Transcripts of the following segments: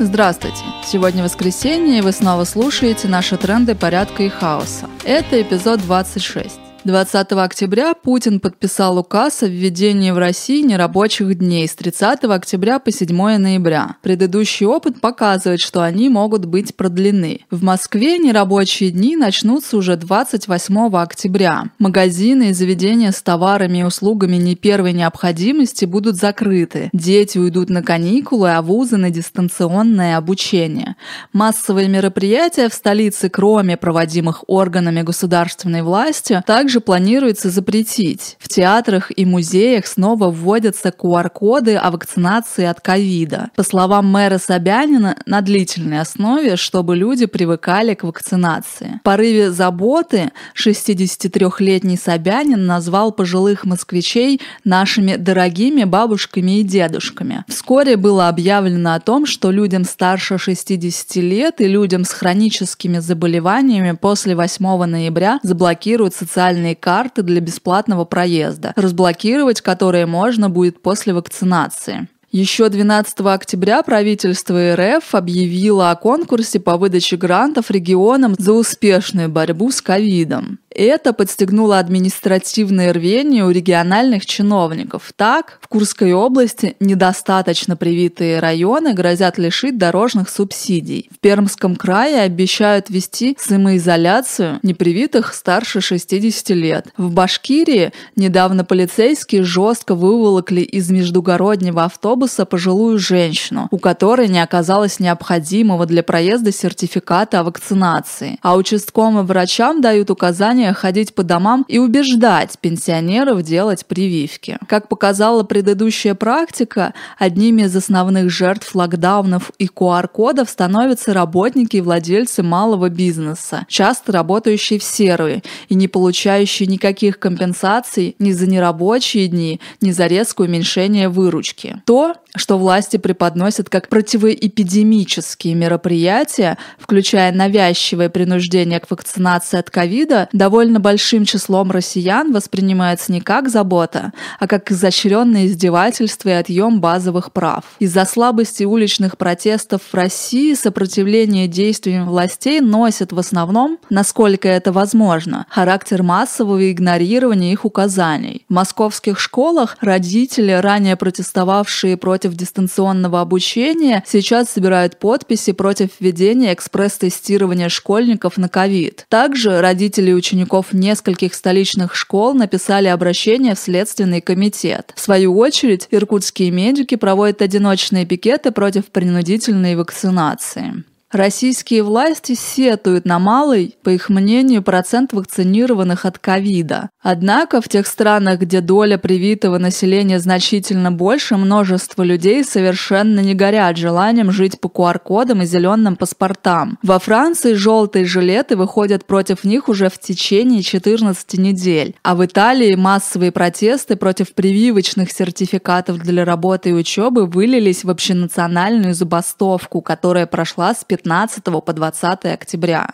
Здравствуйте! Сегодня воскресенье, и вы снова слушаете наши тренды порядка и хаоса. Это эпизод 26. 20 октября Путин подписал указ о введении в России нерабочих дней с 30 октября по 7 ноября. Предыдущий опыт показывает, что они могут быть продлены. В Москве нерабочие дни начнутся уже 28 октября. Магазины и заведения с товарами и услугами не первой необходимости будут закрыты. Дети уйдут на каникулы, а вузы на дистанционное обучение. Массовые мероприятия в столице, кроме проводимых органами государственной власти, также также планируется запретить. В театрах и музеях снова вводятся QR-коды о вакцинации от ковида. По словам мэра Собянина, на длительной основе, чтобы люди привыкали к вакцинации. В порыве заботы 63-летний Собянин назвал пожилых москвичей нашими дорогими бабушками и дедушками. Вскоре было объявлено о том, что людям старше 60 лет и людям с хроническими заболеваниями после 8 ноября заблокируют социальные специальные карты для бесплатного проезда, разблокировать которые можно будет после вакцинации. Еще 12 октября правительство РФ объявило о конкурсе по выдаче грантов регионам за успешную борьбу с ковидом. Это подстегнуло административное рвение у региональных чиновников. Так, в Курской области недостаточно привитые районы грозят лишить дорожных субсидий. В Пермском крае обещают ввести самоизоляцию непривитых старше 60 лет. В Башкирии недавно полицейские жестко выволокли из междугороднего автобуса пожилую женщину, у которой не оказалось необходимого для проезда сертификата о вакцинации. А участковым врачам дают указания желание ходить по домам и убеждать пенсионеров делать прививки. Как показала предыдущая практика, одними из основных жертв локдаунов и QR-кодов становятся работники и владельцы малого бизнеса, часто работающие в серую и не получающие никаких компенсаций ни за нерабочие дни, ни за резкое уменьшение выручки. То, что власти преподносят как противоэпидемические мероприятия, включая навязчивое принуждение к вакцинации от ковида, довольно большим числом россиян воспринимается не как забота, а как изощренное издевательство и отъем базовых прав. Из-за слабости уличных протестов в России сопротивление действиям властей носит в основном, насколько это возможно, характер массового игнорирования их указаний. В московских школах родители, ранее протестовавшие против дистанционного обучения сейчас собирают подписи против введения экспресс-тестирования школьников на ковид. Также родители учеников нескольких столичных школ написали обращение в Следственный комитет. В свою очередь, иркутские медики проводят одиночные пикеты против принудительной вакцинации. Российские власти сетуют на малый, по их мнению, процент вакцинированных от ковида. Однако в тех странах, где доля привитого населения значительно больше, множество людей совершенно не горят желанием жить по QR-кодам и зеленым паспортам. Во Франции желтые жилеты выходят против них уже в течение 14 недель, а в Италии массовые протесты против прививочных сертификатов для работы и учебы вылились в общенациональную забастовку, которая прошла с 15 15 по 20 октября.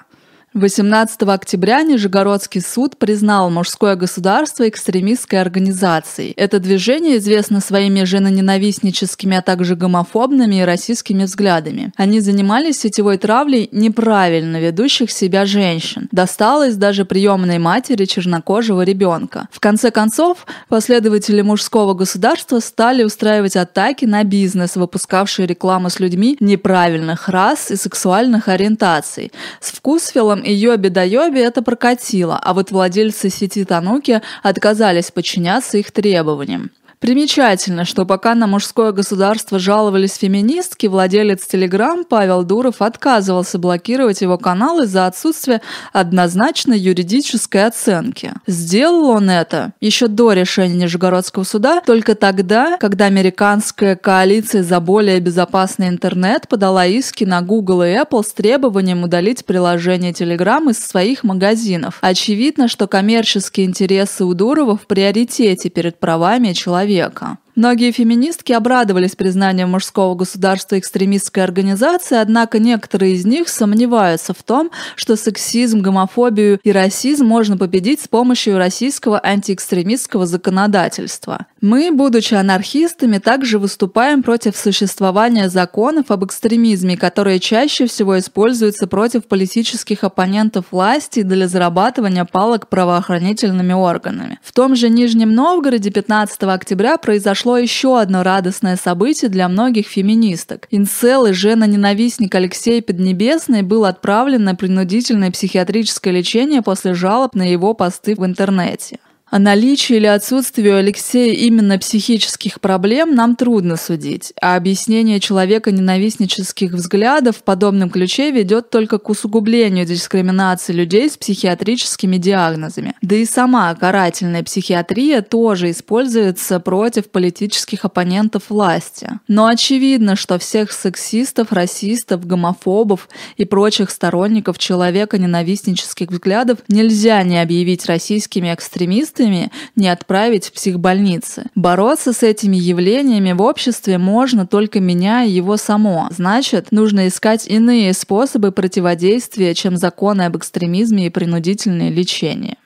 18 октября Нижегородский суд признал мужское государство экстремистской организацией. Это движение известно своими женоненавистническими, а также гомофобными и российскими взглядами. Они занимались сетевой травлей неправильно ведущих себя женщин. Досталось даже приемной матери чернокожего ребенка. В конце концов, последователи мужского государства стали устраивать атаки на бизнес, выпускавший рекламу с людьми неправильных рас и сексуальных ориентаций. С вкусвиллом и Йоби-да-Йоби это прокатило, а вот владельцы сети Тануки отказались подчиняться их требованиям. Примечательно, что пока на мужское государство жаловались феминистки, владелец Телеграм Павел Дуров отказывался блокировать его канал из-за отсутствия однозначной юридической оценки. Сделал он это еще до решения Нижегородского суда, только тогда, когда американская коалиция за более безопасный интернет подала иски на Google и Apple с требованием удалить приложение Telegram из своих магазинов. Очевидно, что коммерческие интересы у Дурова в приоритете перед правами человека человека. Многие феминистки обрадовались признанию мужского государства экстремистской организации, однако некоторые из них сомневаются в том, что сексизм, гомофобию и расизм можно победить с помощью российского антиэкстремистского законодательства. Мы, будучи анархистами, также выступаем против существования законов об экстремизме, которые чаще всего используются против политических оппонентов власти для зарабатывания палок правоохранительными органами. В том же Нижнем Новгороде 15 октября произошло еще одно радостное событие для многих феминисток. Инцел и жена-ненавистник Алексей Поднебесный был отправлен на принудительное психиатрическое лечение после жалоб на его посты в интернете. О наличии или отсутствии у Алексея именно психических проблем нам трудно судить, а объяснение человека ненавистнических взглядов в подобном ключе ведет только к усугублению дискриминации людей с психиатрическими диагнозами. Да и сама карательная психиатрия тоже используется против политических оппонентов власти. Но очевидно, что всех сексистов, расистов, гомофобов и прочих сторонников человека ненавистнических взглядов нельзя не объявить российскими экстремистами, последствиями не отправить в психбольницы. Бороться с этими явлениями в обществе можно только меняя его само. Значит, нужно искать иные способы противодействия, чем законы об экстремизме и принудительное лечение.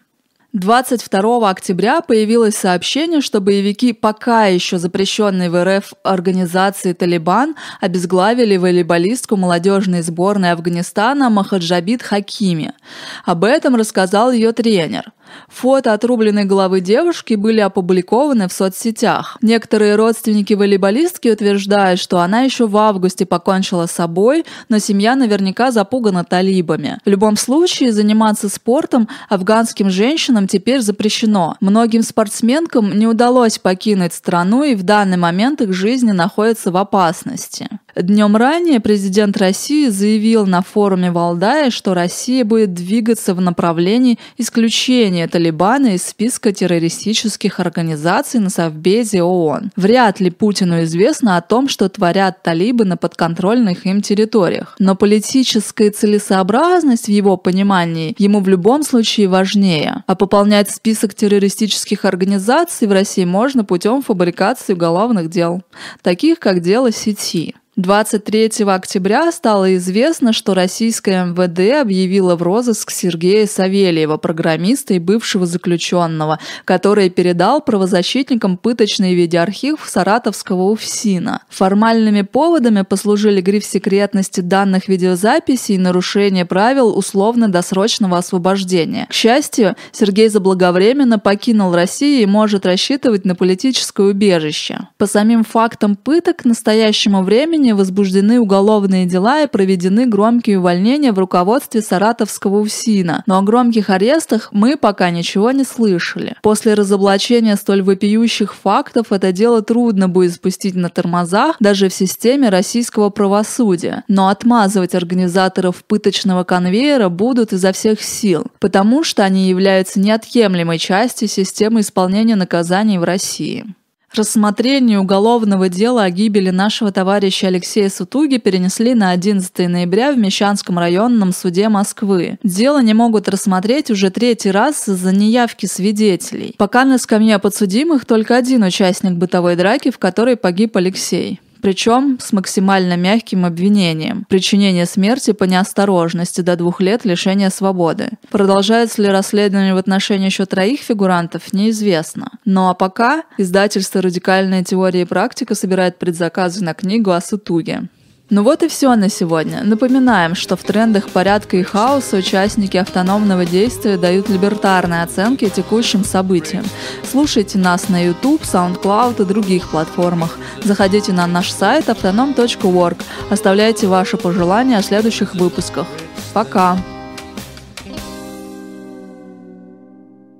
22 октября появилось сообщение, что боевики пока еще запрещенной в РФ организации «Талибан» обезглавили волейболистку молодежной сборной Афганистана Махаджабид Хакими. Об этом рассказал ее тренер – Фото отрубленной головы девушки были опубликованы в соцсетях. Некоторые родственники волейболистки утверждают, что она еще в августе покончила с собой, но семья наверняка запугана талибами. В любом случае, заниматься спортом афганским женщинам теперь запрещено. Многим спортсменкам не удалось покинуть страну и в данный момент их жизни находятся в опасности. Днем ранее президент России заявил на форуме Валдая, что Россия будет двигаться в направлении исключения Талибана из списка террористических организаций на Совбезе ООН. Вряд ли Путину известно о том, что творят талибы на подконтрольных им территориях. Но политическая целесообразность в его понимании ему в любом случае важнее. А пополнять список террористических организаций в России можно путем фабрикации уголовных дел, таких как дело сети. 23 октября стало известно, что российское МВД объявило в розыск Сергея Савельева, программиста и бывшего заключенного, который передал правозащитникам пыточный видеоархив Саратовского УФСИНа. Формальными поводами послужили гриф секретности данных видеозаписей и нарушение правил условно-досрочного освобождения. К счастью, Сергей заблаговременно покинул Россию и может рассчитывать на политическое убежище. По самим фактам пыток к настоящему времени времени возбуждены уголовные дела и проведены громкие увольнения в руководстве Саратовского УФСИНа, но о громких арестах мы пока ничего не слышали. После разоблачения столь вопиющих фактов это дело трудно будет спустить на тормозах даже в системе российского правосудия, но отмазывать организаторов пыточного конвейера будут изо всех сил, потому что они являются неотъемлемой частью системы исполнения наказаний в России. Рассмотрение уголовного дела о гибели нашего товарища Алексея Сутуги перенесли на 11 ноября в Мещанском районном суде Москвы. Дело не могут рассмотреть уже третий раз из-за неявки свидетелей. Пока на скамье подсудимых только один участник бытовой драки, в которой погиб Алексей причем с максимально мягким обвинением – причинение смерти по неосторожности до двух лет лишения свободы. Продолжается ли расследование в отношении еще троих фигурантов, неизвестно. Ну а пока издательство «Радикальная теория и практика» собирает предзаказы на книгу о Сутуге. Ну вот и все на сегодня. Напоминаем, что в трендах порядка и хаоса участники автономного действия дают либертарные оценки текущим событиям. Слушайте нас на YouTube, SoundCloud и других платформах. Заходите на наш сайт autonom.org. Оставляйте ваши пожелания о следующих выпусках. Пока!